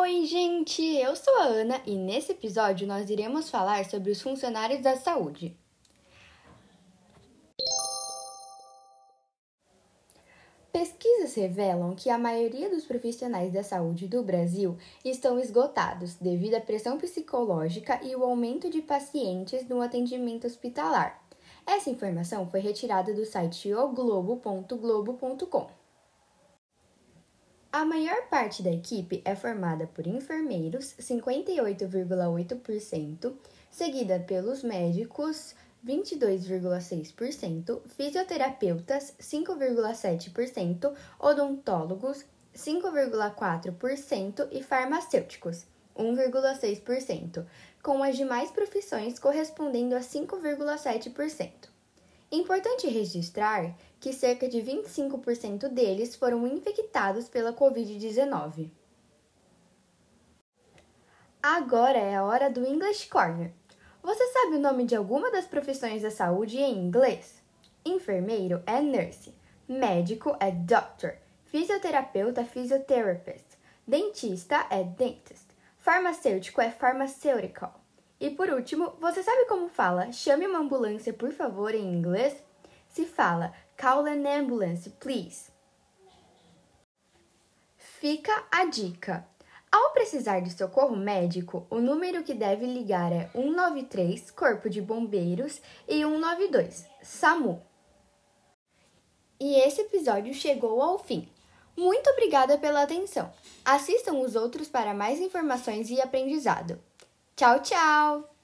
Oi, gente! Eu sou a Ana e nesse episódio nós iremos falar sobre os funcionários da saúde. Pesquisas revelam que a maioria dos profissionais da saúde do Brasil estão esgotados devido à pressão psicológica e o aumento de pacientes no atendimento hospitalar. Essa informação foi retirada do site oglobo.globo.com. A maior parte da equipe é formada por enfermeiros, 58,8%, seguida pelos médicos, 22,6%, fisioterapeutas, 5,7%, odontólogos, 5,4% e farmacêuticos, 1,6%, com as demais profissões correspondendo a 5,7%. Importante registrar que cerca de 25% deles foram infectados pela Covid-19. Agora é a hora do English Corner. Você sabe o nome de alguma das profissões da saúde em inglês? Enfermeiro é nurse, médico é doctor, fisioterapeuta é physiotherapist, dentista é dentist, farmacêutico é pharmaceutical. E por último, você sabe como fala chame uma ambulância, por favor, em inglês? Se fala call an ambulance, please. Fica a dica. Ao precisar de socorro médico, o número que deve ligar é 193 Corpo de Bombeiros e 192 SAMU. E esse episódio chegou ao fim. Muito obrigada pela atenção. Assistam os outros para mais informações e aprendizado. Tchau, tchau!